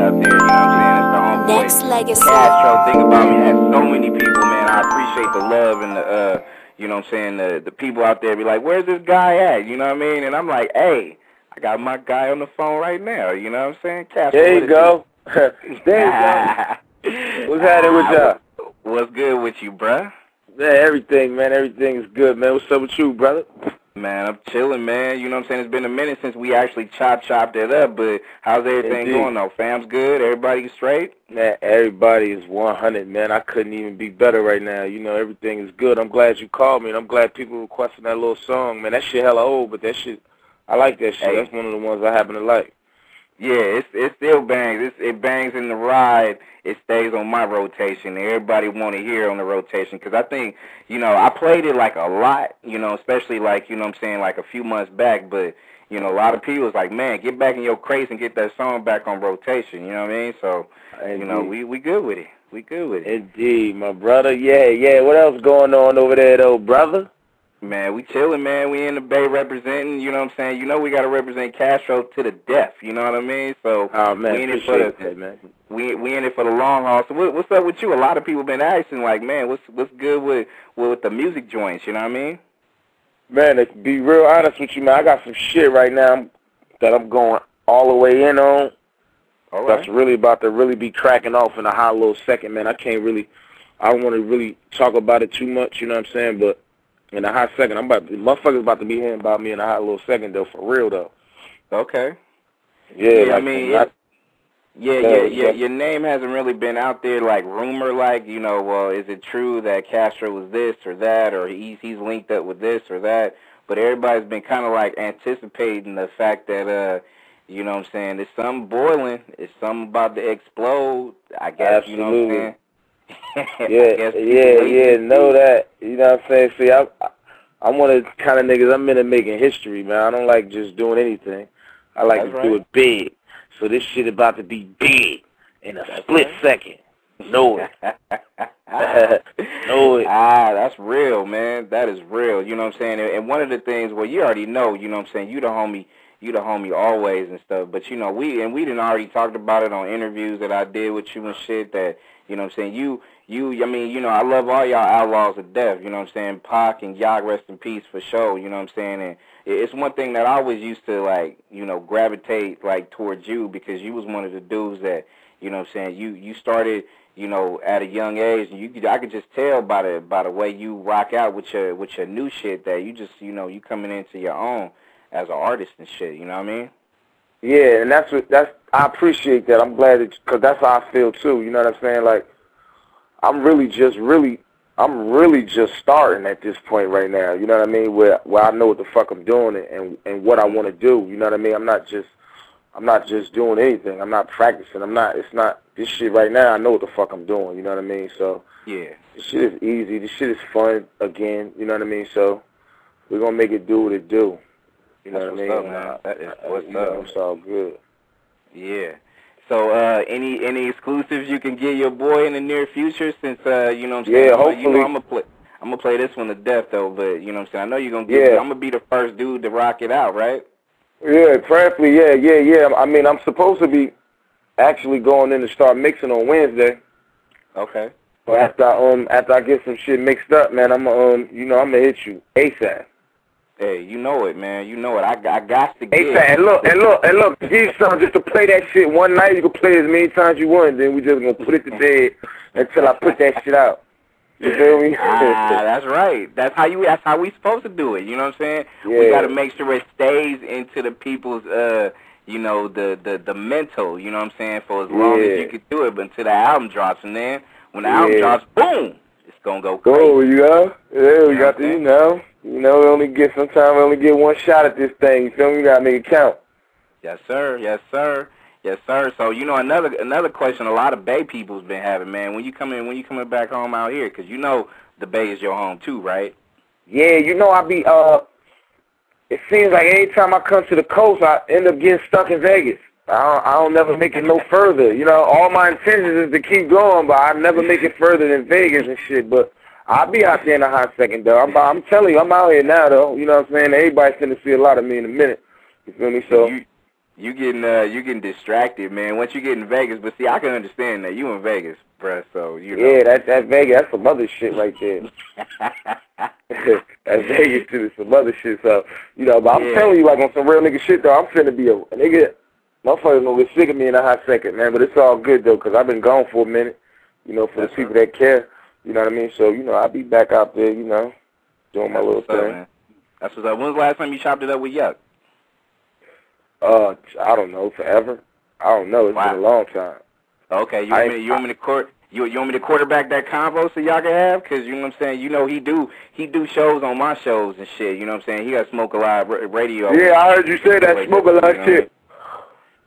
out there. You know what I'm saying? It's the homeboy. Next legacy. Kastro, think about me. That's so many people, man. I appreciate the love and the, uh, you know what I'm saying? The the people out there be like, where's this guy at? You know what I mean? And I'm like, hey, I got my guy on the phone right now. You know what I'm saying? Kastro, There you go. there you go. What's happening with y'all? What's good with you, bruh? Man, everything, man. Everything is good, man. What's up with you, brother? Man, I'm chilling, man. You know what I'm saying? It's been a minute since we actually chop chopped it up, but how's everything Indeed. going though? Fam's good? Everybody straight? Man, everybody is 100, man. I couldn't even be better right now. You know, everything is good. I'm glad you called me, and I'm glad people requesting that little song, man. That shit hella old, but that shit, I like that shit. Hey. That's one of the ones I happen to like. Yeah, it's it still bangs. It's, it bangs in the ride. It stays on my rotation. Everybody want to hear on the rotation because I think you know I played it like a lot. You know, especially like you know what I'm saying like a few months back. But you know a lot of people was like, man, get back in your crates and get that song back on rotation. You know what I mean? So you know we we good with it. We good with it. Indeed, my brother. Yeah, yeah. What else going on over there, though, brother? Man, we chilling, man. We in the Bay representing. You know what I'm saying? You know we got to represent Kastro to the death. You know what I mean? So Oh man, we in it for the that, man. we we in it for the long haul. So what, what's up with you? A lot of people been asking, like, man, what's what's good with with the music joints? You know what I mean? Man, to be real honest with you, man, I got some shit right now that I'm going all the way in on. All That's really about to really be cracking off in a hot little second, man. I can't really, I don't want to really talk about it too much, you know what I'm saying? But in a hot second, I'm about, motherfuckers about to be hearing about me in a hot little second, though, for real, though. Okay. Yeah, Yeah, I mean, not- Yeah, Yeah, yeah, yeah. yeah. Your name hasn't really been out there like rumor, like you know. Well, is it true that Kastro was this or that, or he's he's linked up with this or that? But everybody's been kind of like anticipating the fact that uh, you know what I'm saying. There's something boiling. It's something about to explode. I guess you know what I'm saying. Yeah, yeah, yeah, know that. You know what I'm saying? See, I, I, I'm one of the kind of niggas, I'm into making history, man. I don't like just doing anything. I like That's to do it big. So this shit about to be big in a That's split right. second. Know it. Know it. Ah, that's real, man. That is real. You know what I'm saying? And- And one of the things, well, you already know. You know what I'm saying? You the homie. You the homie always and stuff. But you know, we and we didn't already talked about it on interviews that I did with you and shit. That you know what I'm saying? You you. I mean, you know, I love all y'all Outlawz of death. You know what I'm saying? Pac and Yog, rest in peace for sure. You know what I'm saying? And it's one thing that I always used to like, you know, gravitate like towards you because you was one of the dudes that, you know what I'm saying, you you started, you know, at a young age and you could I could just tell by the by the way you rock out with your with your new shit that you just, you know, you coming into your own as an artist and shit, you know what I mean? Yeah, and that's what that's. I appreciate that. I'm glad that because that's how I feel too. You know what I'm saying? Like, I'm really just really, I'm really just starting at this point right now. You know what I mean? Where where I know what the fuck I'm doing and and, and what I want to do. You know what I mean? I'm not just, I'm not just doing anything. I'm not practicing. I'm not. It's not this shit right now. I know what the fuck I'm doing. You know what I mean? So Yeah. this shit is easy. This shit is fun again. You know what I mean? So we're gonna make it do what it do. You know That's what I what's mean? up, man. That is what's you know, up. It's all good. Yeah. So uh any any exclusives you can get your boy in the near future since uh you know what I'm saying? Yeah, I'm gonna- You hopefully. know I'm gonna play I'm gonna play this one to death though, but you know what I'm saying? I know you're gonna get Yeah. I'm gonna be the first dude to rock it out, right? Yeah, prayerfully, yeah, yeah, yeah. I mean, I'm supposed to be actually going in to start mixing on Wednesday. Okay. But after I, um after I get some shit mixed up, man, I'm um you know I'm gonna hit you ASAP. Hey, you know it, man. You know it. I, I got to get ASAP. And look, and look, and look. Give you something just to play that shit one night. You can play as many times you want. Then we just gonna put it to bed until I put that shit out. You feel me? Ah, that's right. That's how you. That's how we supposed to do it. You know what I'm saying? Yeah. We got to make sure it stays into the people's, uh, you know, the the the mental. You know what I'm saying? For as long Yeah. as you can do it, but until the album drops, and then when the album drops, boom, it's gonna go crazy. Go, you know? Yeah, we Yeah, got to, okay. you know. You know, we only get sometimes we only get one shot at this thing. You feel me? We gotta make it count. Yes, sir. Yes, sir. Yes, sir. So you know another another question a lot of Bay people's been having, man. When you come in, when you coming back home out here, because you know the Bay is your home too, right? Yeah, you know I be uh it seems like every time I come to the coast I end up getting stuck in Vegas. I don't I don't never make it no further. You know, all my intentions is to keep going, but I never make it further than Vegas and shit. But I'll be out there in a hot second though. I'm I'm telling you, I'm out here now though. You know what I'm saying? Everybody's gonna see a lot of me in a minute. You feel me? So you you getting uh you getting distracted, man. Once you get in Vegas, but see, I can understand that you in Vegas, bruh. So you know. Yeah, that's that Vegas. That's some other shit right there. that's Vegas too. Some other shit. So you know, but I'm Yeah. telling you, like on some real nigga shit though, I'm finna be a, nigga. Motherfuckers gonna get sick of me in a hot second, man. But it's all good though, cause I've been gone for a minute. You know, for That's the people that care. You know what I mean? So you know, I'll be back out there. You know, doing my That's little up, thing. man. That's what's up. When's the last time you chopped it up with Yuck? Uh, I don't know, forever. I don't know. It's Wow. been a long time. Okay, you I- want me to, you want me to court you you want me to quarterback that convo so y'all can have? Cause you know what I'm saying. You know he do he do shows on my shows and shit. You know what I'm saying. He got smoke a lot radio. Yeah, I heard you say that smoke a lot shit.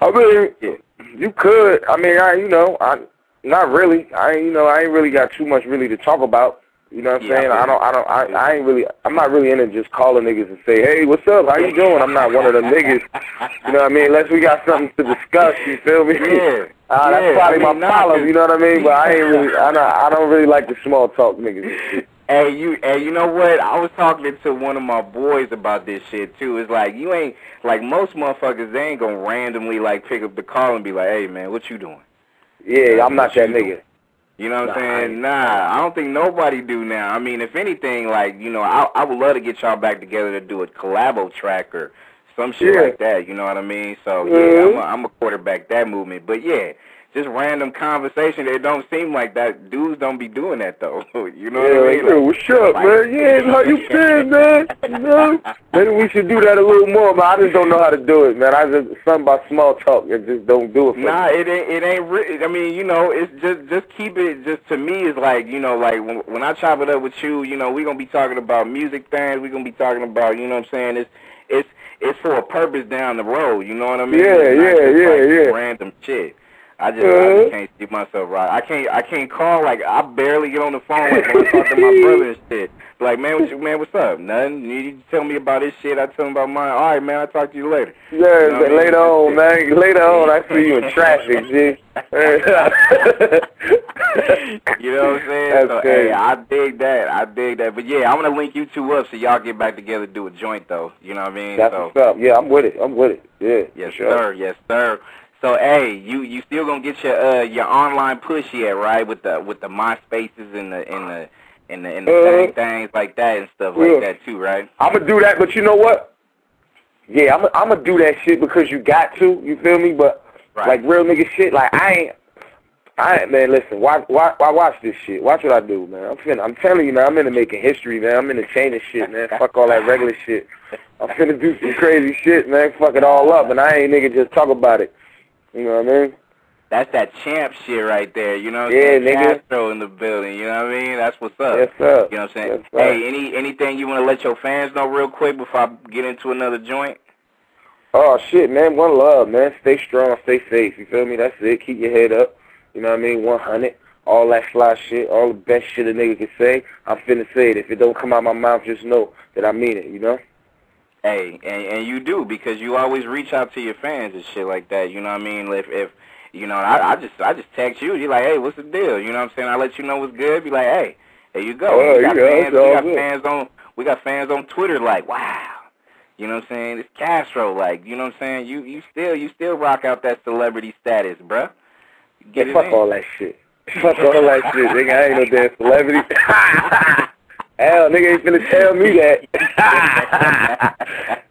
I mean, Yeah. you could. I mean, I you know, I not really. I you know, I ain't really got too much really to talk about. You know what I'm Yeah, saying? I don't, I don't, I, I ain't really. I'm not really into just calling niggas and say, hey, what's up? How you doing? I'm not one of them niggas. You know what I mean? Unless we got something to discuss. You feel me? Yeah. Uh, that's Yeah, probably I mean, my problem. You know what I mean? But I ain't really. I don't. I don't really like the small talk niggas. Hey, you, hey, you know what? I was talking to one of my boys about this shit too. It's like you ain't like most motherfuckers. They ain't gonna randomly like pick up the call and be like, "Hey, man, what you doing?" Yeah, I'm not that nigga. You know what Nah, I'm saying? Nah, I don't think nobody do now. I mean, if anything, like you know, I I would love to get y'all back together to do a collabo track or some shit Yeah. like that. You know what I mean? So yeah, Mhm. I'm a, I'm a quarterback that movement. But yeah, just random conversation. It don't seem like that. Dudes don't be doing that though. you know yeah, what I like, mean? yo, what's up, like- man? Yeah, how you been, man? You know? Maybe we should do that a little more, but I just don't know how to do it, man. I just something about small talk. I just don't do it. For Nah, me. it ain't. It ain't. Re- I mean, you know, it's just just keep it. Just to me, it's like you know, like when when I chop it up with you, you know, we gonna be talking about music things. We gonna be talking about, you know, what I'm saying it's it's it's for a purpose down the road. You know what I mean? Yeah, yeah, yeah, like, yeah. Random shit. I just, I Uh-huh. just can't see myself right. I can't I can't call like I barely get on the phone like when I talk to my brother and shit. Like man, what you, man, what's up? Nothing. You need to tell me about this shit. I tell him about mine. All right, man. I'll talk to you later. Yeah, You know I mean? later on, man. Later on, I see you in traffic, G. You know what I'm saying? That's so crazy. hey, I dig that. I dig that. But yeah, I'm gonna link you two up so y'all get back together to do a joint though. You know what I mean? That's so what's up. Yeah, I'm with it. I'm with it. Yeah. yes, sure. sir. Yes, sir. So hey, you you still gonna get your uh your online push yet, right? With the with the MySpaces and the and the and the and the Uh, thing things like that and stuff yeah. like that too, right? I'm gonna do that, but you know what? Yeah, I'm I'm gonna do that shit because you got to. You feel me? But Right. like real nigga shit, like I ain't. I ain't, man, listen. Why, why, why watch this shit? Watch what I do, man. I'm finna, I'm telling you, man. I'm into making history, man. I'm into changing shit, man. Fuck all that regular shit. I'm finna do some crazy shit, man. Fuck it all up, and I ain't nigga just talk about it. You know what I mean? That's that champ shit right there. You know what I'm Yeah, saying? nigga. Kastro in the building. You know what I mean? That's what's up. Yes, sir. You know what I'm saying? Yes, hey, any anything you want to let your fans know real quick before I get into another joint? Oh shit, man. One love, man. Stay strong, stay safe. You feel me? That's it. Keep your head up. You know what I mean? 100. All that fly shit, all the best shit a nigga can say. I'm finna say it. If it don't come out my mouth, just know that I mean it. You know? Hey, and and you do because you always reach out to your fans and shit like that. You know what I mean? If if you know, I, I just I just text you. You're like, hey, what's the deal? You know what I'm saying? I let you know what's good. Be like, hey, there you go. Oh, we got yeah, fans. We got good. fans on. We got fans on Twitter. Like, wow. You know what I'm saying? It's Kastro. Like, you know what I'm saying? You you still you still rock out that celebrity status, bruh. Get it fuck in. all that shit. Fuck all that shit, nigga. I ain't no damn celebrity. Hell, nigga ain't finna tell me that.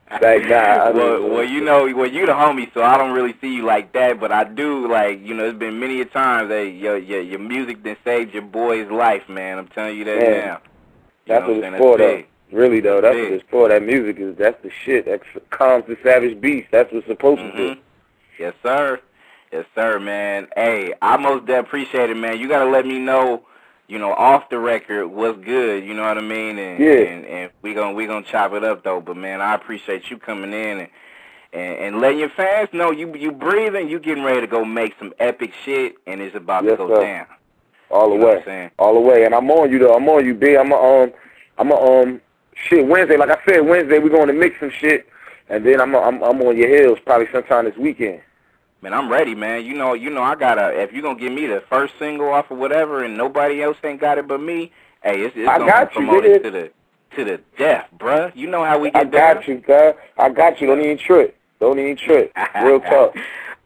like, nah. I well, mean, well, you know, well, you the homie, so I don't really see you like that. But I do, like, you know, it's been many a times that your your your music that saved your boy's life, man. I'm telling you that Man, now. You That's what it's for, That's though. Really, though. That's Big. what it's for. That music is, that's the shit. That calms the savage beast. That's what's supposed to do. Mhm. Yes, sir. Yes, sir, man. Hey, I most appreciate it, man. You gotta let me know, you know, off the record what's good. You know what I mean? And Yeah. and, and we gonna we gonna chop it up though. But man, I appreciate you coming in and. And, and letting your fans know you you breathing, you getting ready to go make some epic shit, and it's about Yes, to go sir. down. All the You know what I'm way. All the way. And I'm on you, though. I'm on you, B. I'm a, um, I'm a, um, shit, Wednesday. Like I said, Wednesday we going to mix some shit. And then I'm, a, I'm, I'm on your heels probably sometime this weekend. Man, I'm ready, man. You know, you know, I gotta. If you gonna give me the first single off of whatever, and nobody else ain't got it but me, hey, it's, it's I gonna got be promoted nigga. to the to the death, bruh. You know how we get I got down. you, cuz. I got you. Don't even trip. Don't even trip. Real talk.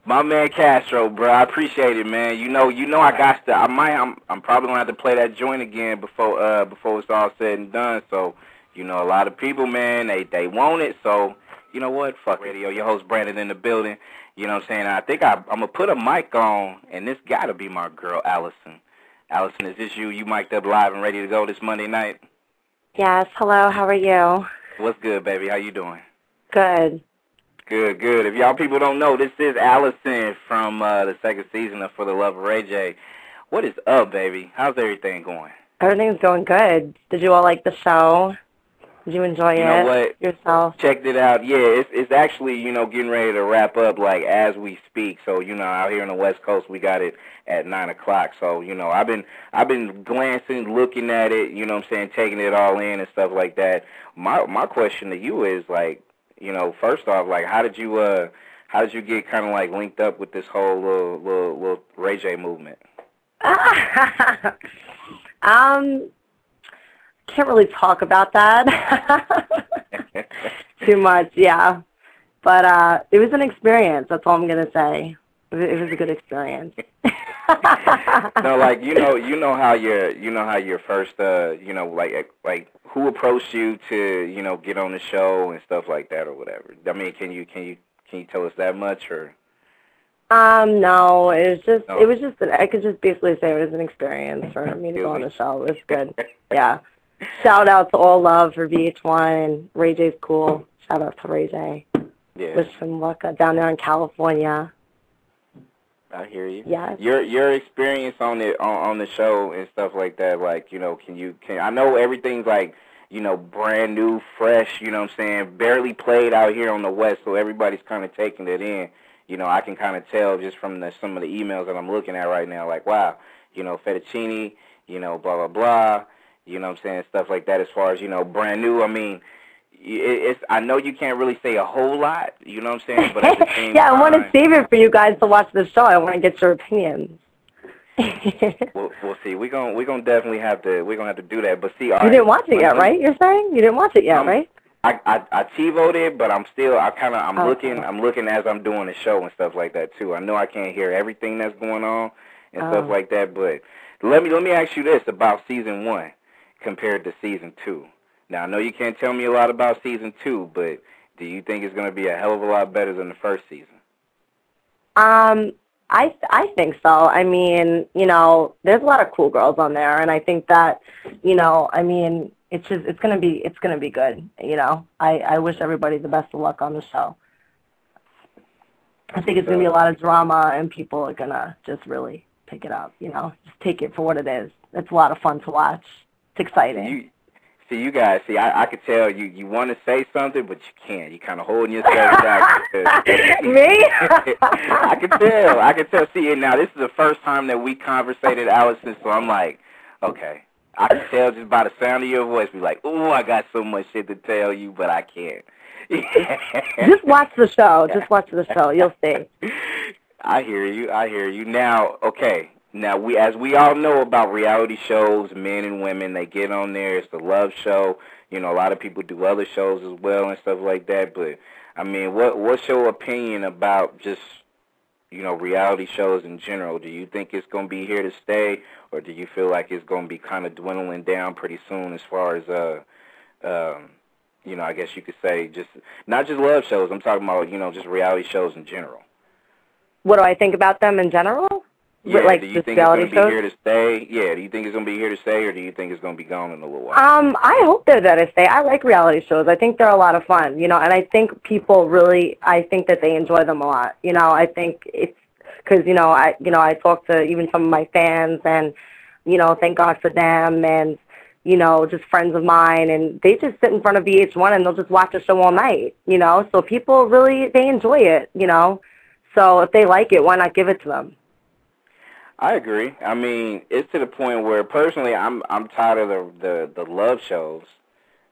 My man Kastro, bro, I appreciate it, man. You know, you know, I got to. I might. I'm. I'm probably gonna have to play that joint again before. Uh, before it's all said and done. So, you know, a lot of people, man, they they want it. So, you know what? Fuck radio. Your host Brandon in the building. You know what I'm saying? I think I, I'm gonna put a mic on, and this gotta be my girl Allison. Allison, is this you? You mic'd up live and ready to go this Monday night? Yes. Hello. How are you? What's good, baby? How you doing? Good. Good, good. If y'all people don't know, this is Allison from uh, the second season of For the Love of Ray J. What is up, baby? How's everything going? Everything's going good. Did you all like the show? Did you enjoy You it know what? yourself? Checked it out. Yeah, it's it's actually you know getting ready to wrap up like as we speak. So you know out here on the West Coast we got it at nine o'clock. So you know I've been I've been glancing, looking at it. You know what I'm saying, taking it all in and stuff like that. My my question to you is like you know first off like how did you uh how did you get kind of like linked up with this whole little little, little Ray J movement? um, can't really talk about that too much. Yeah, but uh, it was an experience. That's all I'm gonna say. It was, a good experience. no, like you know, you know how your, you know how your first, uh, you know, like like who approached you to, you know, get on the show and stuff like that or whatever. I mean, can you can you can you tell us that much or? Um, no, it was just No. it was just an, I could just basically say it was an experience for me to go on the show. It was good. Yeah. Shout out to All Love for VH1 and Ray J's cool. Shout out to Ray J. Yeah, Wish him luck down there in California. I hear you. Yeah. Your your experience on it on, on the show and stuff like that, like you know, can you can I know everything's like you know brand new, fresh. You know what I'm saying? Barely played out here on the West, so everybody's kind of taking it in. You know, I can kind of tell just from the some of the emails that I'm looking at right now, like wow, you know, Fettuccini, you know, blah blah blah. You know what I'm saying? Stuff like that. As far as you know, brand new. I mean. It's. I know you can't really say a whole lot, you know what I'm saying, but at the same yeah, I want to save it for you guys to watch the show. I want to get your opinions. We'll, we'll see. We're gonna we're gonna definitely have to we're gonna have to do that. But see, you right, didn't watch it yet, right? You're saying you didn't watch it yet, Um, right? I I I TiVoed it, but I'm still I kind of I'm Okay. looking I'm looking as I'm doing the show and stuff like that too. I know I can't hear everything that's going on and stuff Oh. like that, but let me let me ask you this about season one compared to season two. Now I know you can't tell me a lot about season two, but do you think it's gonna be a hell of a lot better than the first season? Um, I I think so. I mean, you know, there's a lot of cool girls on there, and I think that, you know, I mean, it's just it's gonna be it's gonna be good. You know, I I wish everybody the best of luck on the show. I think it's gonna be a lot of drama, and people are gonna just really pick it up. You know, just take it for what it is. It's a lot of fun to watch. It's exciting. You see, you guys, see, I, I could tell you you want to say something, but you can't. You're kind of holding yourself back. Me? I can tell. I can tell. See, and now this is the first time that we conversated, Allison. So I'm like, okay. I can tell just by the sound of your voice. Be like, oh, I got so much shit to tell you, but I can't. just watch the show. Just watch the show. You'll see. I hear you. I hear you. Now, okay. Now we, as we all know about reality shows, men and women, they get on there. It's the love show. You know, a lot of people do other shows as well and stuff like that. But I mean, what what's your opinion about just you know reality shows in general? Do you think it's going to be here to stay, or do you feel like it's going to be kind of dwindling down pretty soon as far as uh um you know, I guess you could say just not just love shows. I'm talking about you know just reality shows in general. What do I think about them in general? Yeah, like do you think it's going to be here to stay? Yeah, do you think it's going to be here to stay, or do you think it's going to be gone in a little while? Um, I hope they're there to stay. I like reality shows. I think they're a lot of fun, you know, and I think people really, I think that they enjoy them a lot. You know, I think it's because you know, I, you know, I talk to even some of my fans, and you know, thank God for them, and you know, just friends of mine, and they just sit in front of VH1 and they'll just watch a show all night. You know, so people really they enjoy it. You know, so if they like it, why not give it to them? I agree. I mean, it's to the point where personally, I'm I'm tired of the the, the love shows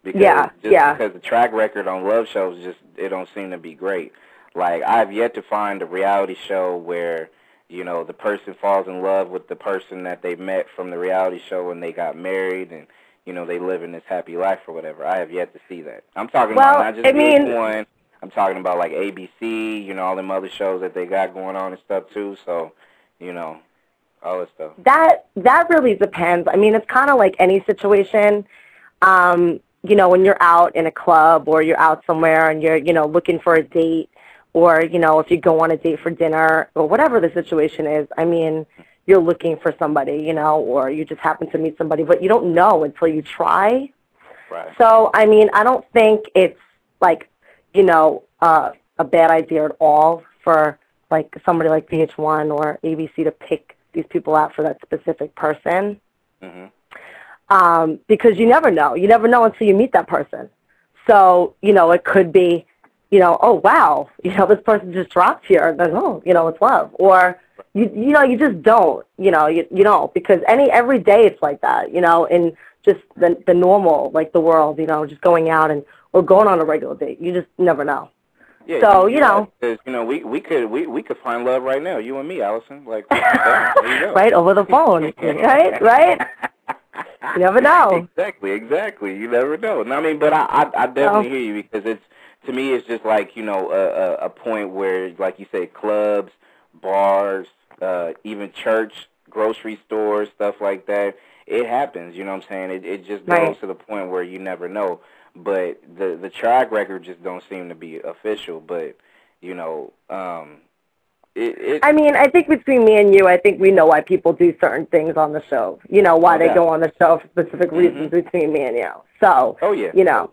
because Yeah, just yeah. because the track record on love shows just it don't seem to be great. Like I've yet to find a reality show where you know the person falls in love with the person that they met from the reality show and they got married and you know they live in this happy life or whatever. I have yet to see that. I'm talking Well, about not just I mean- VH1. I'm talking about like ABC, you know, all them other shows that they got going on and stuff too. So, you know, all that stuff. That that really depends. I mean, it's kind of like any situation. Um, you know, when you're out in a club or you're out somewhere and you're, you know, looking for a date or, you know, if you go on a date for dinner or whatever the situation is, I mean, you're looking for somebody, you know, or you just happen to meet somebody, but you don't know until you try. Right. So, I mean, I don't think it's like, you know, uh, a bad idea at all for like somebody like VH1 or ABC to pick these people out for that specific person. Mhm. Um, because you never know. You never know until you meet that person. So, you know, it could be, you know, oh wow, you know, this person just dropped here and then oh, you know, it's love. Or you you know, you just don't, you know, you you don't because any every day it's like that, you know, in just the the normal, like the world, you know, just going out and or going on a regular date. You just never know. Yeah, So, you're you know. right, 'cause, you know, we we could we we could find love right now, you and me, Allison. Like, you right over the phone, right? Right? You never know. Exactly, exactly. You never know. And I mean, but I, I, I definitely hear you because it's to me, it's just like you know a, a, a point where, like you say, clubs, bars, uh, even church, grocery stores, stuff like that. It happens. You know what I'm saying? It it just goes Right. to the point where you never know. But the the track record just don't seem to be official. But you know, um, it, it I mean, I think between me and you, I think we know why people do certain things on the show. You know, why No they go on the show for specific reasons between me and you. So, oh yeah. you know,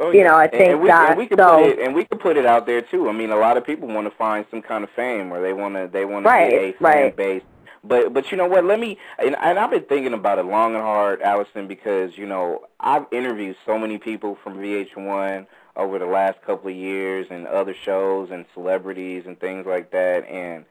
Oh, You know, I think and we, that, and we can so- put it and we can put it out there too. I mean, a lot of people want to find some kind of fame, or they want to they want to Right, get a fan right. base. But but you know what? Let me and, and I've been thinking about it long and hard, Allison, because you know I've interviewed so many people from VH1 over the last couple of years and other shows and celebrities and things like that. And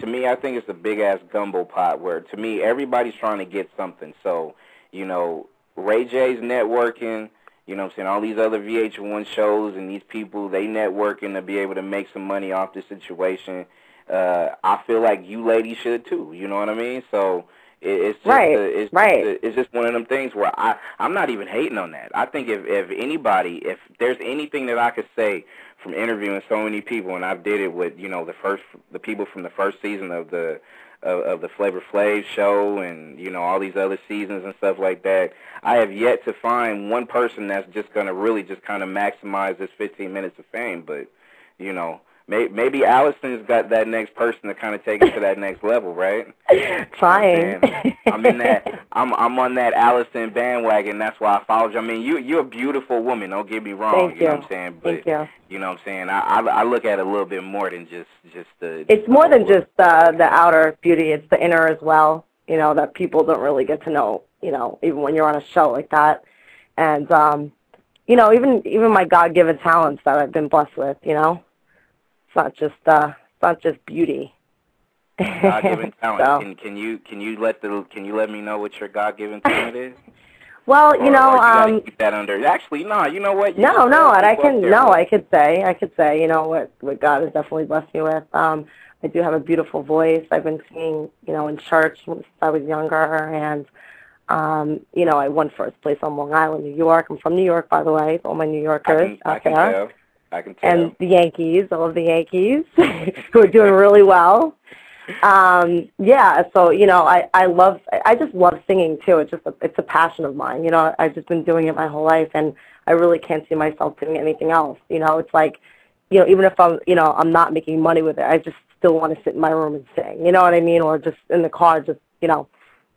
to me, I think it's a big ass gumbo pot where to me everybody's trying to get something. So you know, Ray J's networking. You know I'm saying? All these other VH1 shows and these people, they networking to be able to make some money off this situation. Uh, I feel like you ladies should too. You know what I mean? So it, it's just Right, uh, it's right. Just, it's just one of them things where I I'm not even hating on that. I think if if anybody, if there's anything that I could say from interviewing so many people, and I've did it with you know the first the people from the first season of the of, of the Flavor Flav show and you know all these other seasons and stuff like that. I have yet to find one person that's just going to really just kind of maximize this 15 minutes of fame. But you know, may, maybe Allison's got that next person to kind of take it to that next level, right? trying. I'm in that. I'm I'm on that Allison bandwagon. That's why I followed you. I mean, you you're a beautiful woman. Don't get me wrong. Thank you. know what I'm saying? But Thank you. you know what I'm saying? I, I I look at it a little bit more than just just the. It's more than just uh, the outer beauty; it's the inner as well. You know that people don't really get to know. You know, even when you're on a show like that, and um, you know, even even my God-given talents that I've been blessed with. You know, it's not just uh, it's not just beauty. God given talent. So- Can can you can you let the can you let me know what your God given talent is? well, Or- you know, or you um, keep that under. Actually, no. You know what? You No, no, and I can there, no. I could say, I could say, you know what, what God has definitely blessed me with. Um, I do have a beautiful voice. I've been singing, you know, in church since I was younger, and um, you know, I won first place on Long Island, New York. I'm from New York, by the way. All my New I Yorkers can, I out can there. I can tell. and the Yankees, all of the Yankees, who are doing really well. Um, yeah, so you know, I I love, I just love singing too. It's just, a, it's a passion of mine. You know, I've just been doing it my whole life, and I really can't see myself doing anything else. You know, it's like, you know, even if I'm, you know, I'm not making money with it, I just still want to sit in my room and sing. You know what I mean? Or just in the car, just you know,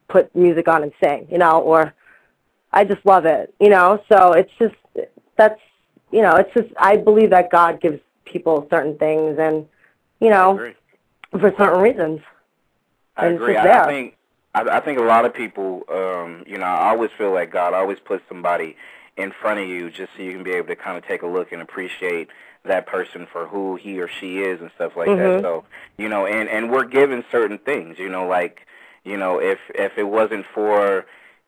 put music on and sing. You know, or I just love it. You know, so it's just that's, you know, it's just I believe that God gives people certain things, and you know, for certain reasons. I and agree. I, think I, I think a lot of people, um, you know, I always feel like God always puts somebody in front of you just so you can be able to kind of take a look and appreciate that person for who he or she is and stuff like that. Mhm. So, you know, and and we're given certain things, you know, like, you know, if if it wasn't for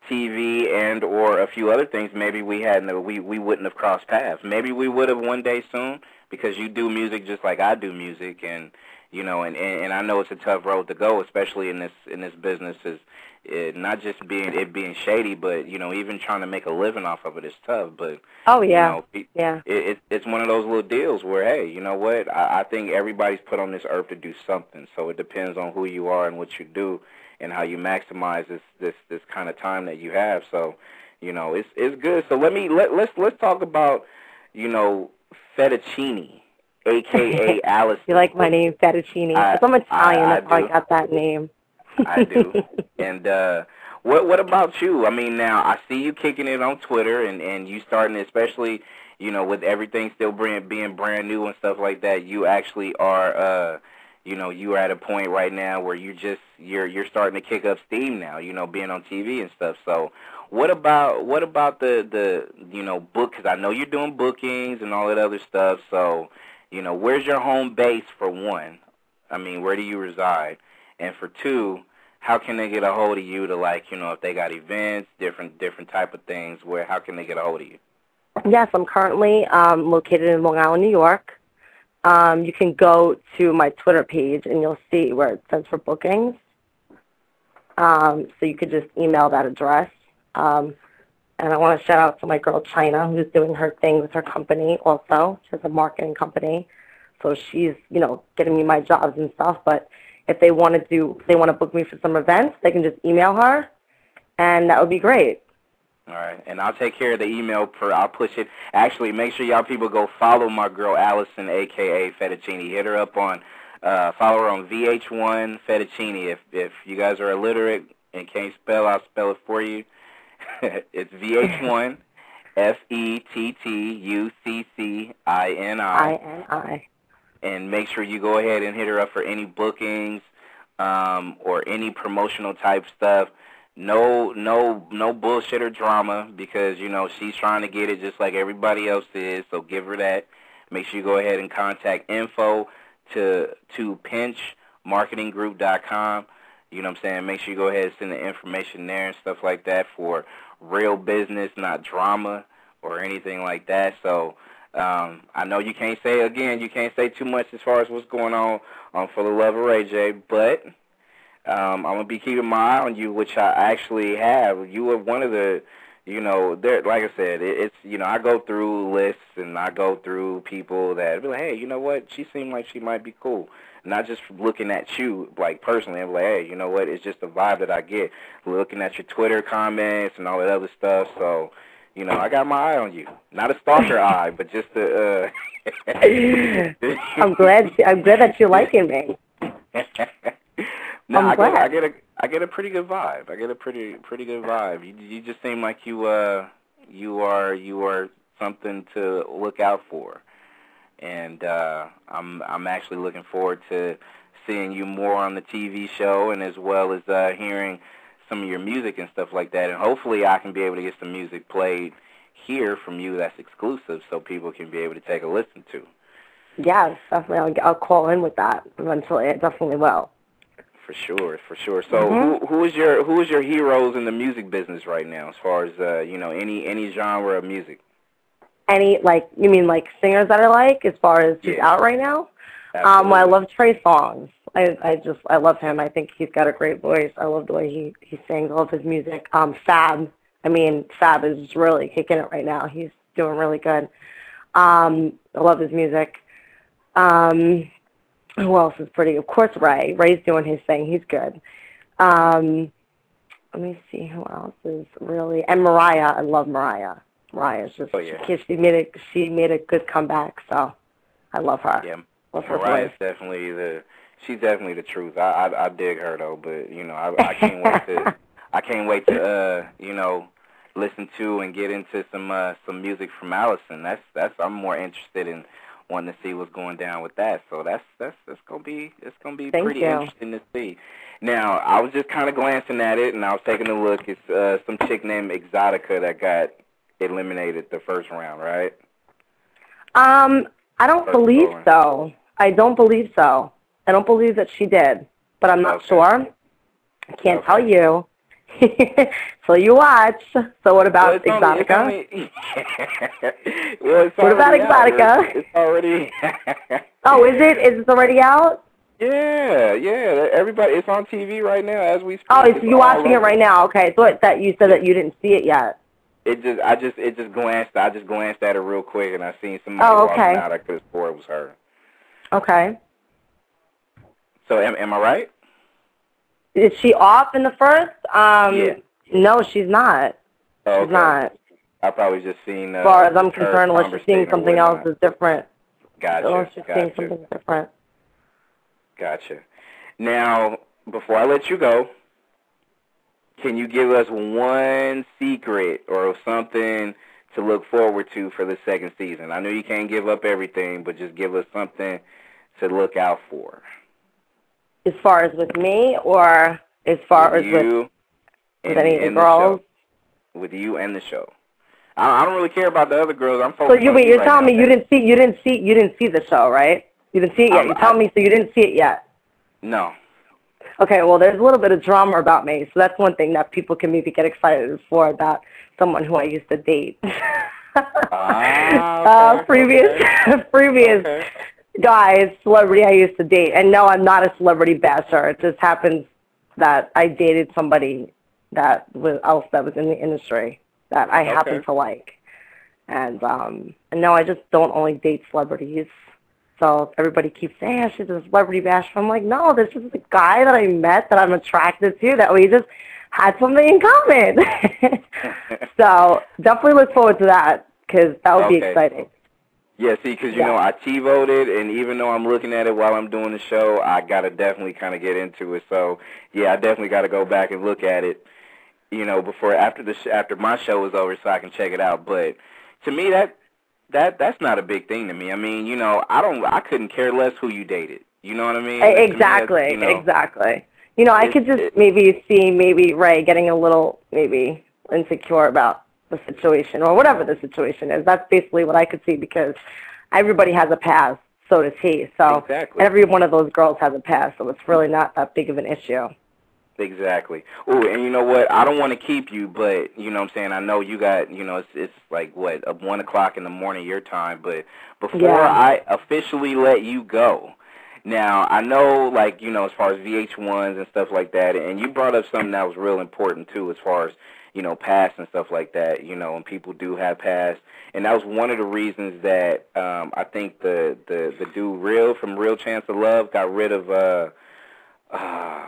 TV and or a few other things, maybe we hadn't we we wouldn't have crossed paths. Maybe we would have one day soon because you do music just like I do music and you know, and, and and I know it's a tough road to go, especially in this in this business. Is it, not just being it being shady, but you know, even trying to make a living off of it is tough. But oh yeah, you know, it, yeah, it, it, it's one of those little deals where hey, you know what? I, I think everybody's put on this earth to do something. So it depends on who you are and what you do and how you maximize this this this kind of time that you have. So you know, it's it's good. So let me let let's let's talk about you know Fettuccini aka Alice. you like my name, Fettuccini? I, I'm Italian. I, I, that's how I got that name. I do. And uh, what what about you? I mean, now I see you kicking it on Twitter, and and you starting, especially you know, with everything still being being brand new and stuff like that. You actually are. uh you know you are at a point right now where you just you're you're starting to kick up steam now you know being on tv and stuff so what about what about the the you know book because i know you're doing bookings and all that other stuff so you know where's your home base for one i mean where do you reside and for two, how can they get a hold of you to like, you know, if they got events, different different type of things, where how can they get a hold of you? Yes, I'm currently um, located in Long Island, New York. Um, you can go to my Twitter page and you'll see where it says for bookings. Um, so you could just email that address. Um, and I want to shout out to my girl China, who's doing her thing with her company also. She has a marketing company. So she's, you know, getting me my jobs and stuff. But if they want to do, they want to book me for some events, they can just email her, and that would be great. All right, and I'll take care of the email. Per, I'll push it. Actually, make sure y'all people go follow my girl Allison, aka Fettuccini. Hit her up on, uh, follow her on VH1 Fettuccini. If if you guys are illiterate and can't spell, I'll spell it for you. it's VH1 F E T T U C C I N I. I N I and make sure you go ahead and hit her up for any bookings um, or any promotional type stuff. No, no, no bullshit or drama because you know she's trying to get it just like everybody else is. So give her that. Make sure you go ahead and contact info to to pinchmarketinggroup.com. You know what I'm saying? Make sure you go ahead and send the information there and stuff like that for real business, not drama or anything like that. So um, I know you can't say again, you can't say too much as far as what's going on on For the Love of Ray J, but um, I'm gonna be keeping my eye on you, which I actually have. You are one of the, you know, there. Like I said, it, it's you know, I go through lists and I go through people that be like, hey, you know what? She seemed like she might be cool. Not just looking at you, like personally, I'm like, hey, you know what? It's just the vibe that I get. Looking at your Twitter comments and all that other stuff. So you know, I got my eye on you. Not a stalker eye, but just a. Uh... I'm glad. I'm glad that you're liking me. no, I'm I glad. get, I get a, I get a pretty good vibe. I get a pretty, pretty good vibe. You, you just seem like you, uh, you are, you are something to look out for, and uh, I'm, I'm actually looking forward to seeing you more on the TV show, and as well as uh, hearing some of your music and stuff like that. And hopefully I can be able to get some music played here from you that's exclusive so people can be able to take a listen to. Yes, definitely. I'll, I'll call in with that eventually. I definitely will. For sure, for sure. So, mm-hmm. who who is your who is your heroes in the music business right now, as far as uh, you know, any any genre of music? Any like you mean like singers that I like, as far as who's Yeah. out right now? Absolutely. Um, well, I love Trey Songz. I I just I love him. I think he's got a great voice. I love the way he he sings. I love his music. Um, Fab. I mean, Fab is just really kicking it right now. He's doing really good. Um, I love his music. Um, who else is pretty? Of course, Ray. Ray's doing his thing. He's good. Um, let me see who else is really and Mariah. I love Mariah. Mariah's just Oh, yeah. she, she made a she made a good comeback. So I love her. Yeah, Love her Mariah's voice. definitely the she's definitely the truth. I I, I dig her though, but you know I I can't wait to I can't wait to uh you know listen to and get into some uh some music from Allison. That's that's I'm more interested in wanting to see what's going down with that. So that's that's that's gonna be it's gonna be Thank pretty you. interesting to see. Now I was just kind of glancing at it and I was taking a look. It's uh some chick named Exotica that got eliminated the first round, right? Um, I don't First believe so. I don't believe so. I don't believe that she did, but I'm not Okay. sure. I can't Okay. tell you. so you watch. So what about Well, it's only- it's Exotica? well, What about already out. Exotica? It's already. Oh, is it? Is it already out? Yeah, yeah. Everybody, it's on TV right now as we speak. Oh, It's you're all watching it right now? Okay, So thought that you said that you didn't see it yet. It just, I just, it just glanced. I just glanced at it real quick, and I seen somebody Oh, walking okay. out. I could have swore it was her. Okay. So, am, am I right? Is she off in the first? Um, Yeah. No, she's not. Oh, She's not. I probably just seen. Uh, As far as I'm concerned, unless she's seeing something else that's different. Gotcha. Unless she's seeing something different. Gotcha. Now, before I let you go, can you give us one secret or something to look forward to for the second season? I know you can't give up everything, but just give us something to look out for. As far as with me, or as far with as with, you with and, any of the girls? show. With you and the show. I, I don't really care about the other girls. I'm So you wait, you're right telling me you didn't see you didn't see you didn't see the show, right? You didn't see it yet. I'm- You tell me so you didn't see it yet. No. Okay, well there's a little bit of drama about me, so that's one thing that people can maybe get excited for about someone who I used to date. Ah, okay, uh, previous previous Okay. Guys, celebrity I used to date. And no, I'm not a celebrity basher. It just happens that I dated somebody that was else that was in the industry that I happen to like. And um and no, I just don't only date celebrities. So everybody keeps saying "Yeah, she's a celebrity basher. I'm like, no, this is a guy that I met that I'm attracted to that we just had something in common. so definitely look forward to that because that would be exciting. Yeah, see, because you Yeah. know I TiVoed, and even though I'm looking at it while I'm doing the show, I gotta definitely kind of get into it. So yeah, I definitely got to go back and look at it. You know, before after the sh- after my show is over, so I can check it out. But to me, that that that's not a big thing to me. I mean, you know, I don't, I couldn't care less who you dated. You know what I mean? Exactly, you know, exactly. You know, I could just it- maybe see maybe Ray getting a little maybe insecure about the situation or whatever the situation is. That's basically what I could see because everybody has a past, so does he. So Exactly. every one of those girls has a past, so it's really not that big of an issue. Exactly. Ooh, and you know what? I don't want to keep you, but you know what I'm saying. I know you got, you know, it's it's like what one o'clock in the morning your time. But before Yeah. I officially let you go, now I know, like you know, as far as VH1s and stuff like that, and you brought up something that was real important too, as far as you know, past and stuff like that. You know, and people do have past, and that was one of the reasons that um I think the the the dude Real from Real Chance of Love got rid of uh uh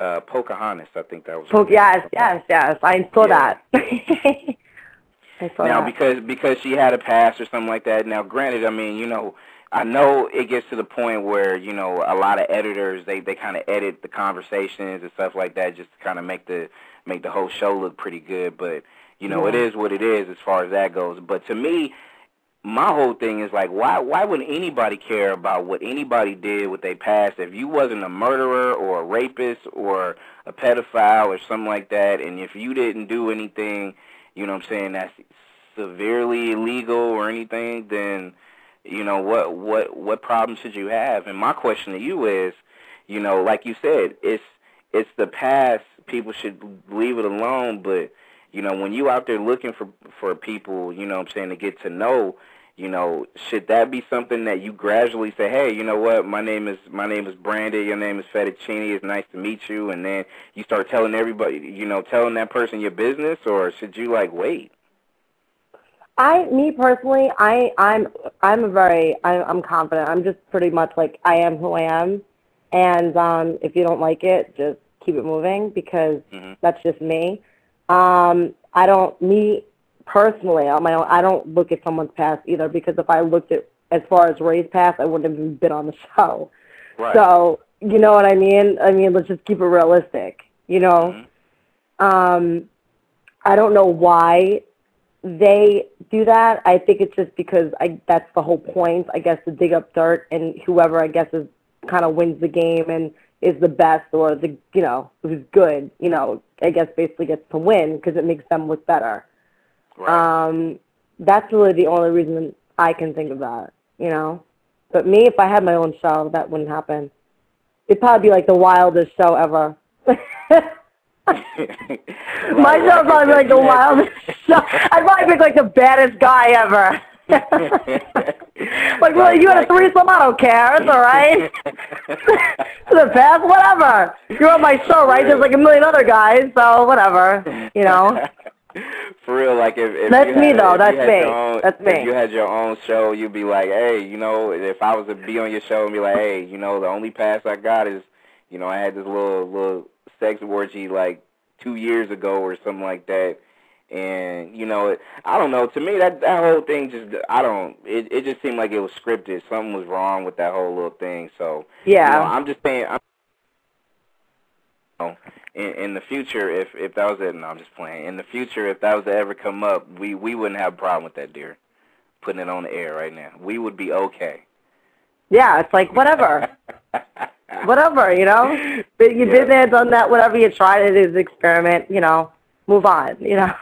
uh Pocahontas. I think that was. name. yes, yes, yes. I saw Yeah. that. I saw Now that. because because she had a past or something like that. Now granted, I mean, you know, I know it gets to the point where, you know, a lot of editors they, they kinda edit the conversations and stuff like that just to kinda make the make the whole show look pretty good. But, you know, it Yeah. is what it is as far as that goes. But to me, my whole thing is like why why would anybody care about what anybody did with their past if you wasn't a murderer or a rapist or a pedophile or something like that and if you didn't do anything you know what I'm saying that's severely illegal or anything then you know what what what problem should you have? And my question to you is you know like you said it's it's the past. People should leave it alone. But you know when you out there looking for for people you know what I'm saying to get to know you know should that be something that you gradually say hey you know what? My name is my name is Brandon. Your name is Fettuccini. It's nice to meet you. And then you start telling everybody you know telling that person your business or should you like wait I, me personally, I, I'm, I'm a very, I, I'm confident. I'm just pretty much like I am who I am, and um, if you don't like it, just keep it moving because Mhm. that's just me. Um, I don't, me personally, on my own, I don't look at someone's past either because if I looked at as far as Ray's past, I wouldn't have been on the show. right So you know what I mean? I mean, let's just keep it realistic. You know, Mhm. um, I don't know why they do that. I think it's just because I that's the whole point, I guess, to dig up dirt and whoever I guess is kind of wins the game and is the best or the you know who's good, you know, I guess basically gets to win because it makes them look better. right Um, that's really the only reason I can think of that, you know. But me, if I had my own show, that wouldn't happen. It'd probably be like the wildest show ever. my show's probably like the wildest. I'd probably pick like the baddest guy ever. like, well, you had a threesome. I don't care. It's all right. the past, whatever. You're on my show, right? There's like a million other guys, so whatever. You know. For real, like if, if that's me had, though. That's me. Own, that's me. If you had your own show, you'd be like, hey, you know, if I was to be on your show and be like, hey, you know, the only pass I got is, you know, I had this little little sex orgy like two years ago or something like that. And you know, it, I don't know. To me, that that whole thing just I don't. It it just seemed like it was scripted. Something was wrong with that whole little thing. So yeah, you know, I'm just saying. I'm, you know, in, in the future, if if that was it, no, I'm just playing. In the future, if that was to ever come up, we we wouldn't have a problem with that, dear. Putting it on the air right now, we would be okay. yeah. It's like whatever, whatever. You know, but you Yeah. did that, done that. Whatever you tried, it is experiment. You know, move on. You know.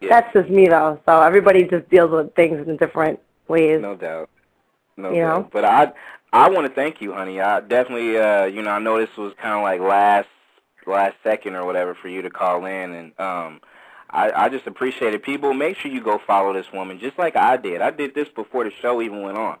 Yeah. That's just me though. So everybody just deals with things in different ways. No doubt. No You doubt. know? But I I want to thank you, honey. I definitely uh you know, I know this was kind of like last last second or whatever for you to call in and um I I just appreciate it. People, make sure you go follow this woman just like I did. I did this before the show even went on.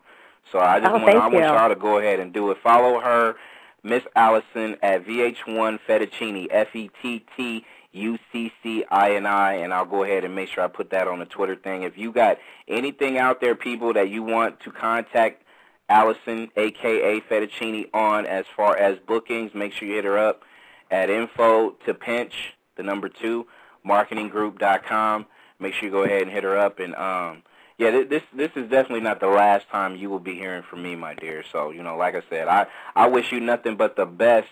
So I just Oh, want I want y'all to go ahead and do it. Follow her Miss Allison at VH1 Fettuccini, F E T T U C C I N I, and I'll go ahead and make sure I put that on the Twitter thing. If you got anything out there, people, that you want to contact Allison, aka Fettuccini, on as far as bookings, make sure you hit her up at info to pinch, the number two, marketinggroup.com. Make sure you go ahead and hit her up. And um, yeah, this this is definitely not the last time you will be hearing from me, my dear. So you know, like I said, I I wish you nothing but the best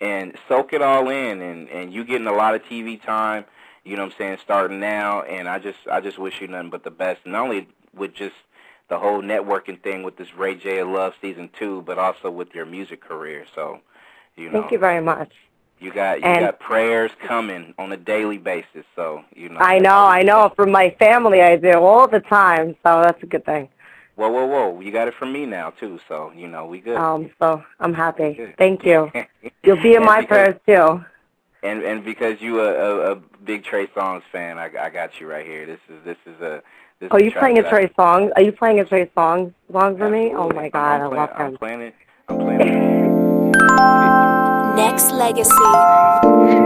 and soak it all in. And and you getting a lot of TV time. You know what I'm saying? Starting now, and I just I just wish you nothing but the best. Not only with just the whole networking thing with this Ray J of Love season two, but also with your music career. So, you know, Thank you very much. You got you And- got prayers coming on a daily basis. So you know. I know, I know. From my family, I do all the time, so that's a good thing. Whoa, whoa, whoa! You got it from me now too. So you know we good. Um, so I'm happy. Good. Thank you. You'll be in my because- prayers too. And and because you a, a, a big Trey Songz fan, I, I got you right here. This is this is a. This Oh, is you playing a Trey song? Are you playing a Trey Songz song for me? Oh my God, I'm I playing, love I'm him. playing it. I'm playing it. Nexxlegacy.